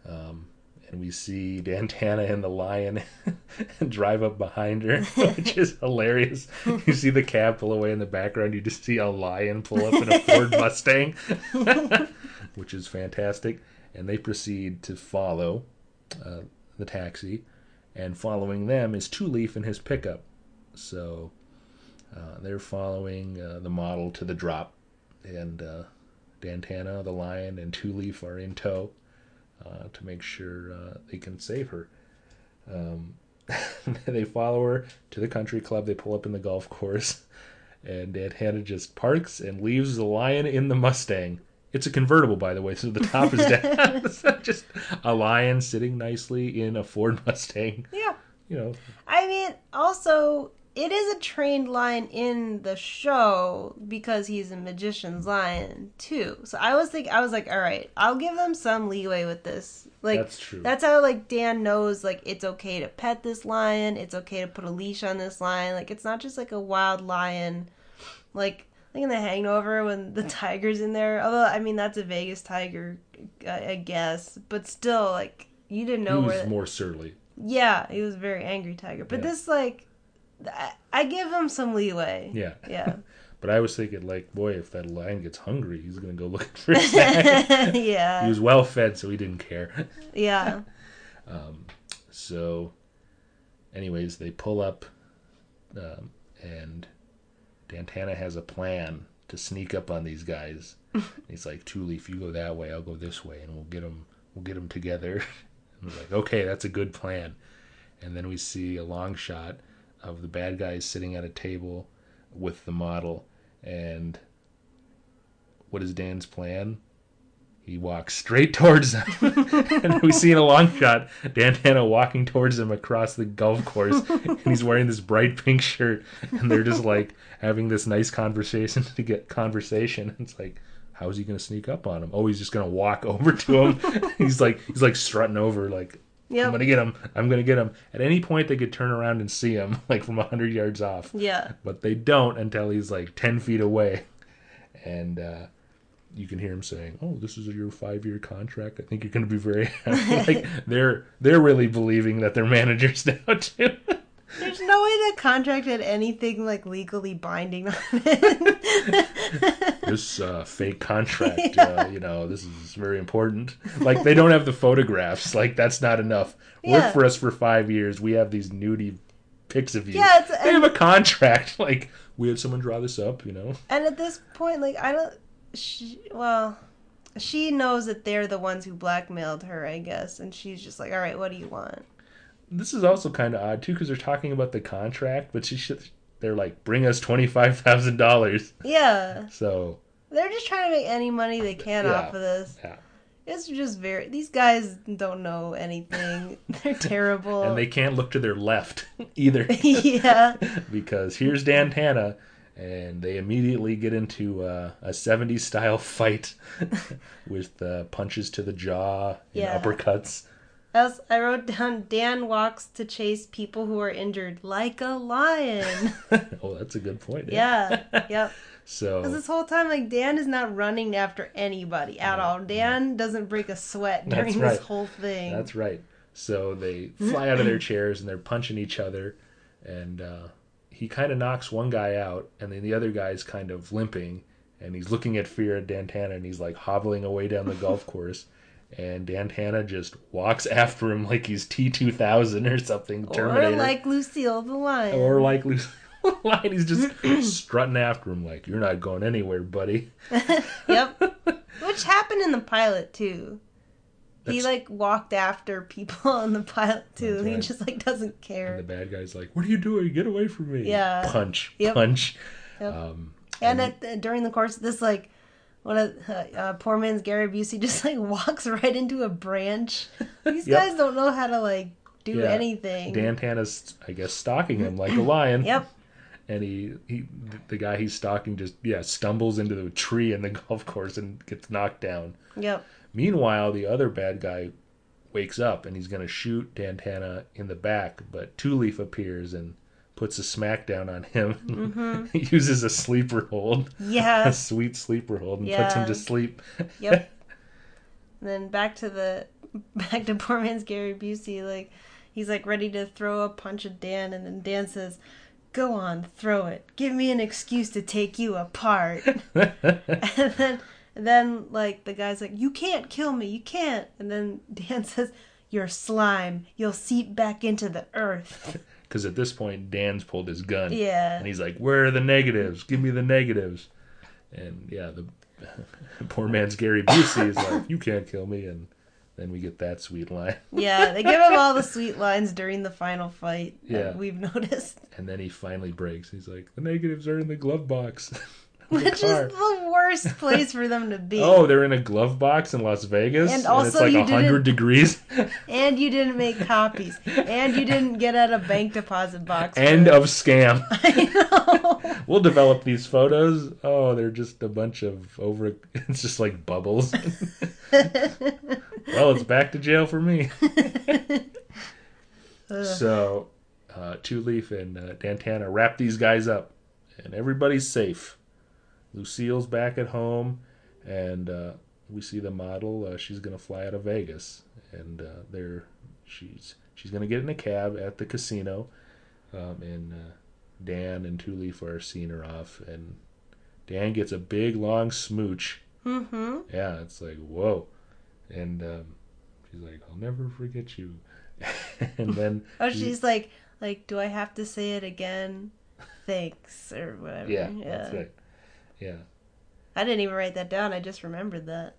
Um, and we see <laughs> Dan Tanna and the lion <laughs> drive up behind her, <laughs> which is hilarious. You see the cab pull away in the background. You just see a lion pull up in a Ford Mustang, which is fantastic. And they proceed to follow uh, the taxi, and following them is Two Leaf in his pickup. So uh, they're following uh, the model to the drop, and uh, Dan Tanna, the lion, and Two Leaf are in tow uh, to make sure uh, they can save her. Um, <laughs> they follow her to the country club. They pull up in the golf course, and Dan Tanna just parks and leaves the lion in the Mustang. It's a convertible, by the way, so the top is down. <laughs> <laughs> Just a lion sitting nicely in a Ford Mustang. Yeah. You know, I mean, also, it is a trained lion in the show because he's a magician's lion too. So I was think I was like, all right, I'll give them some leeway with this. Like That's true. That's how like Dan knows like it's okay to pet this lion. It's okay to put a leash on this lion. Like it's not just like a wild lion. Like like in The Hangover when the <laughs> tiger's in there. Although I mean that's a Vegas tiger, I, I guess. But still, like you didn't know he was where. more surly. Yeah, he was a very angry tiger. But Yeah. this, like, I, give him some leeway. Yeah. Yeah. <laughs> But I was thinking, like, boy, if that lion gets hungry, he's gonna go looking for <laughs> a snack. <laughs> Yeah. He was well fed, so he didn't care. Yeah. Um, So, anyways, they pull up, um, and Dan Tanna has a plan to sneak up on these guys. He's like, Two Leaf, you go that way, I'll go this way, and we'll get them, we'll get them together. and we're like, okay, that's a good plan. And then we see a long shot of the bad guys sitting at a table with the model, and what is Dan's plan? He walks straight towards them, <laughs> and we see in a long shot Dan Dantana walking towards him across the golf course, <laughs> and he's wearing this bright pink shirt, and they're just like <laughs> having this nice conversation to get conversation. It's like, how is he going to sneak up on him? Oh, he's just going to walk over to him. he's like, he's like strutting over, like, I'm gonna get him. I'm gonna get him. At any point, they could turn around and see him, <laughs> like from a hundred yards off Yeah. but they don't until he's like 10 feet away and uh, you can hear him saying oh this is your five year contract i think you're going to be very <laughs> happy like <laughs> they're they're really believing that they're managers now too There's no way that contract had anything, like, legally binding on it. this uh, fake contract <laughs> uh, you know this is very important like they don't have the photographs like that's not enough Yeah. work for us for five years we have these nudie pics of you Yeah, it's- they have a contract <laughs> like we had someone draw this up you know and at this point, like, I don't. She, well, she knows that they're the ones who blackmailed her, I guess. And she's just like, all right, what do you want? This is also kind of odd too because they're talking about the contract, but she should, they're like, "Bring us twenty five thousand dollars." Yeah. So They're just trying to make any money they can Yeah. off of this. yeah, It's just very. These guys don't know anything. <laughs> They're terrible. and they can't look to their left either <laughs> yeah. <laughs> because here's Dan Tanna, and they immediately get into uh, a '70s style fight with uh, punches to the jaw and Yeah. uppercuts. I, also, I wrote down Dan walks to chase people who are injured like a lion. <laughs> oh, that's a good point. yeah, <laughs> yep. So Because this whole time, like Dan is not running after anybody at all. Dan doesn't break a sweat during right. this whole thing. That's right. So they fly out of their chairs and they're punching each other, and uh, he kind of knocks one guy out, and then the other guy's kind of limping, and he's looking at Fear at Dan Tanna, and he's like hobbling away down the golf <laughs> course, and Dan Dantana just walks <laughs> after him like he's T two thousand or something, or like Lucille the lion. or like Lucy. Line, <laughs> he's just <clears throat> strutting after him like you're not going anywhere, buddy. <laughs> yep. Which happened in the pilot too. He like walked after people on the pilot too. That's He just like doesn't And care. the bad guy's like, "What are you doing? Get away from me!" Yeah. punch, Yep. punch. Yep. Um, And at the, during the course of this, like one of uh, uh, poor man's Gary Busey <laughs> just like walks right into a branch. These <laughs> Yep. guys don't know how to like do Yeah. anything. Dan Tanna's, I guess, stalking him like a lion. <laughs> Yep. And he, he, the guy he's stalking just, yeah, stumbles into the tree in the golf course and gets knocked down. Yep. Meanwhile, the other bad guy wakes up and he's going to shoot Dan Tanna in the back, but Two Leaf appears and puts a smackdown on him. <laughs> Mm-hmm. he uses a sleeper hold, Yeah. a sweet sleeper hold, and puts him to sleep. Yep. <laughs> And then back to the <laughs> back to poor man's Gary Busey. Like he's like ready to throw a punch at Dan, and then Dan says, "Go on, throw it. Give me an excuse to take you apart." and then then like the guy's like, "You can't kill me. You can't." And then Dan says, "You're slime. You'll seep back into the earth." Because at this point, Dan's pulled his gun. Yeah. And he's like, "Where are the negatives? Give me the negatives." And yeah, the <laughs> poor man's Gary Busey is like, "You can't kill me," and then we get that sweet line. <laughs> Yeah, they give him all the sweet lines during the final fight. that Yeah. we've <laughs> noticed. And then he finally breaks. He's like, "The negatives are in the glove box." <laughs> Which is the worst place for them to be. <laughs> Oh, they're in a glove box in Las Vegas, And it's also like you hundred degrees. <laughs> And you didn't make copies. And you didn't get out a bank deposit box. End of scam. I know. We'll develop these photos. Oh, they're just a bunch of over. It's just like bubbles. well, it's back to jail for me. so, uh, Two Leaf and uh, Dan Tanna wrap these guys up, and everybody's safe. Lucille's back at home, and uh, we see the model. Uh, she's gonna fly out of Vegas, and uh, they're she's she's gonna get in a cab at the casino, um, and uh, Dan and Leaf are seeing her off, and Dan gets a big long smooch. mm-hmm. Yeah, it's like whoa, and um, she's like, "I'll never forget you," <laughs> and then <laughs> Oh, he- she's like, like, do I have to say it again? Thanks or whatever. yeah, yeah. that's right, yeah, I didn't even write that down. I just remembered that.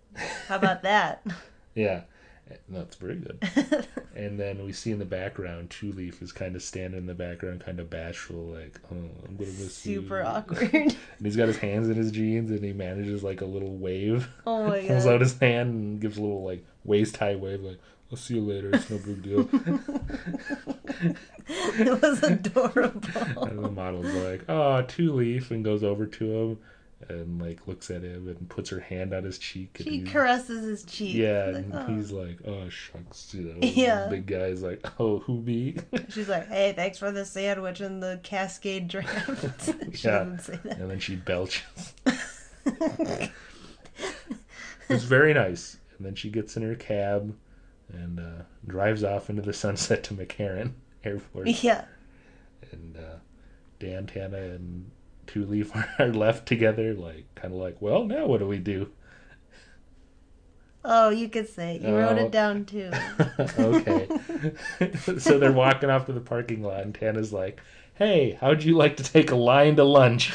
How about that? <laughs> yeah. That's very good. <laughs> And then we see in the background, Two Leaf is kind of standing in the background, kind of bashful, like, "Oh, I'm gonna miss you." Super <laughs> awkward. And he's got his hands in his jeans, and he manages like a little wave. Oh my God. Pulls out his hand and gives a little like waist high wave, like, "I'll see you later. It's no big deal." it was adorable. And the model's like, oh, Two Leaf," and goes over to him and like looks at him and puts her hand on his cheek. And She caresses his cheek. yeah, Like, and "Oh." he's like, "Oh shucks," you know. <laughs> Yeah. The big guy's like, "Oh, who me?" <laughs> She's like, "Hey, thanks for the sandwich and the Cascade draft." <laughs> she Yeah. doesn't say that. and then she belches. It's very nice. And then she gets in her cab and uh, drives off into the sunset to McCarran Airport. yeah. and uh, Dan Tanna and Two Leaf <laughs> are left together, like kind of like, well, now what do we do? Oh, you could say it. you wrote Oh. it down too. <laughs> okay, <laughs> so they're walking off to the parking lot, and Tanna's like, "Hey, how'd you like to take a line to lunch?"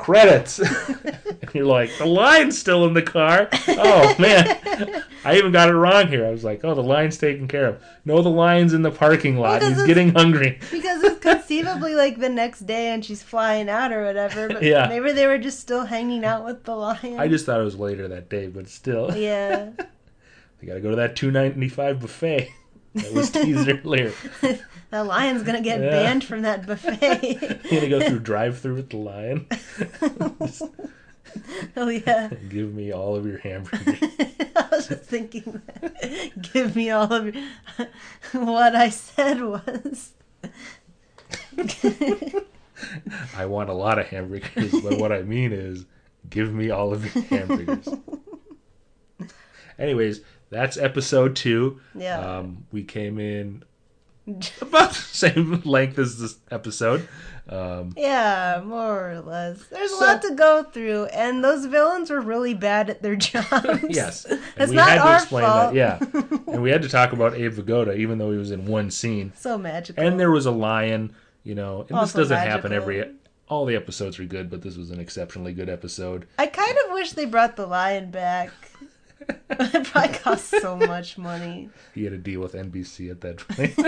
Credits. <laughs> and you're like, the line's still in the car. Oh <laughs> man, I even got it wrong here. I was like, oh, the line's taken care of. No, the line's in the parking lot. Well, 'cause He's getting hungry. Because it's conceivably like the next day and she's flying out or whatever. But Yeah. maybe they were just still hanging out with the lion. I just thought it was later that day, but still. Yeah. <laughs> They got to go to that two ninety five buffet that was <laughs> teased earlier. <laughs> the lion's gonna get Yeah. banned from that buffet. <laughs> You gonna go through drive through with the lion. Just oh yeah. Give me all of your hamburgers. I was just thinking that. Give me all of your. what I said was. I want a lot of hamburgers, but what I mean is, give me all of your hamburgers. Anyways, that's episode two. Yeah. Um, we came in <laughs> about the same length as this episode. Um, Yeah, more or less. There's So- a lot to go through, and those villains were really bad at their <laughs> jobs. <laughs> yes, we not had to our explain fault. that. Yeah, and we had to talk about Abe Vigoda, even though he was in one scene. so magical. And there was a lion, you know. And this doesn't happen every. All the episodes are good, but this was an exceptionally good episode. I kind of wish they brought the lion back. <laughs> it probably cost so much money. He had to deal with NBC at that <laughs> point.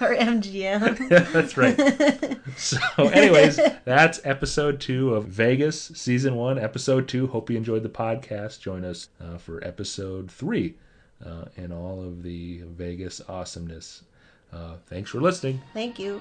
or MGM. <laughs> that's right. So, anyways, that's episode two of Vegas, season one, episode two. Hope you enjoyed the podcast. Join us uh, for episode three uh, and all of the Vegas awesomeness. Uh, thanks for listening. Thank you.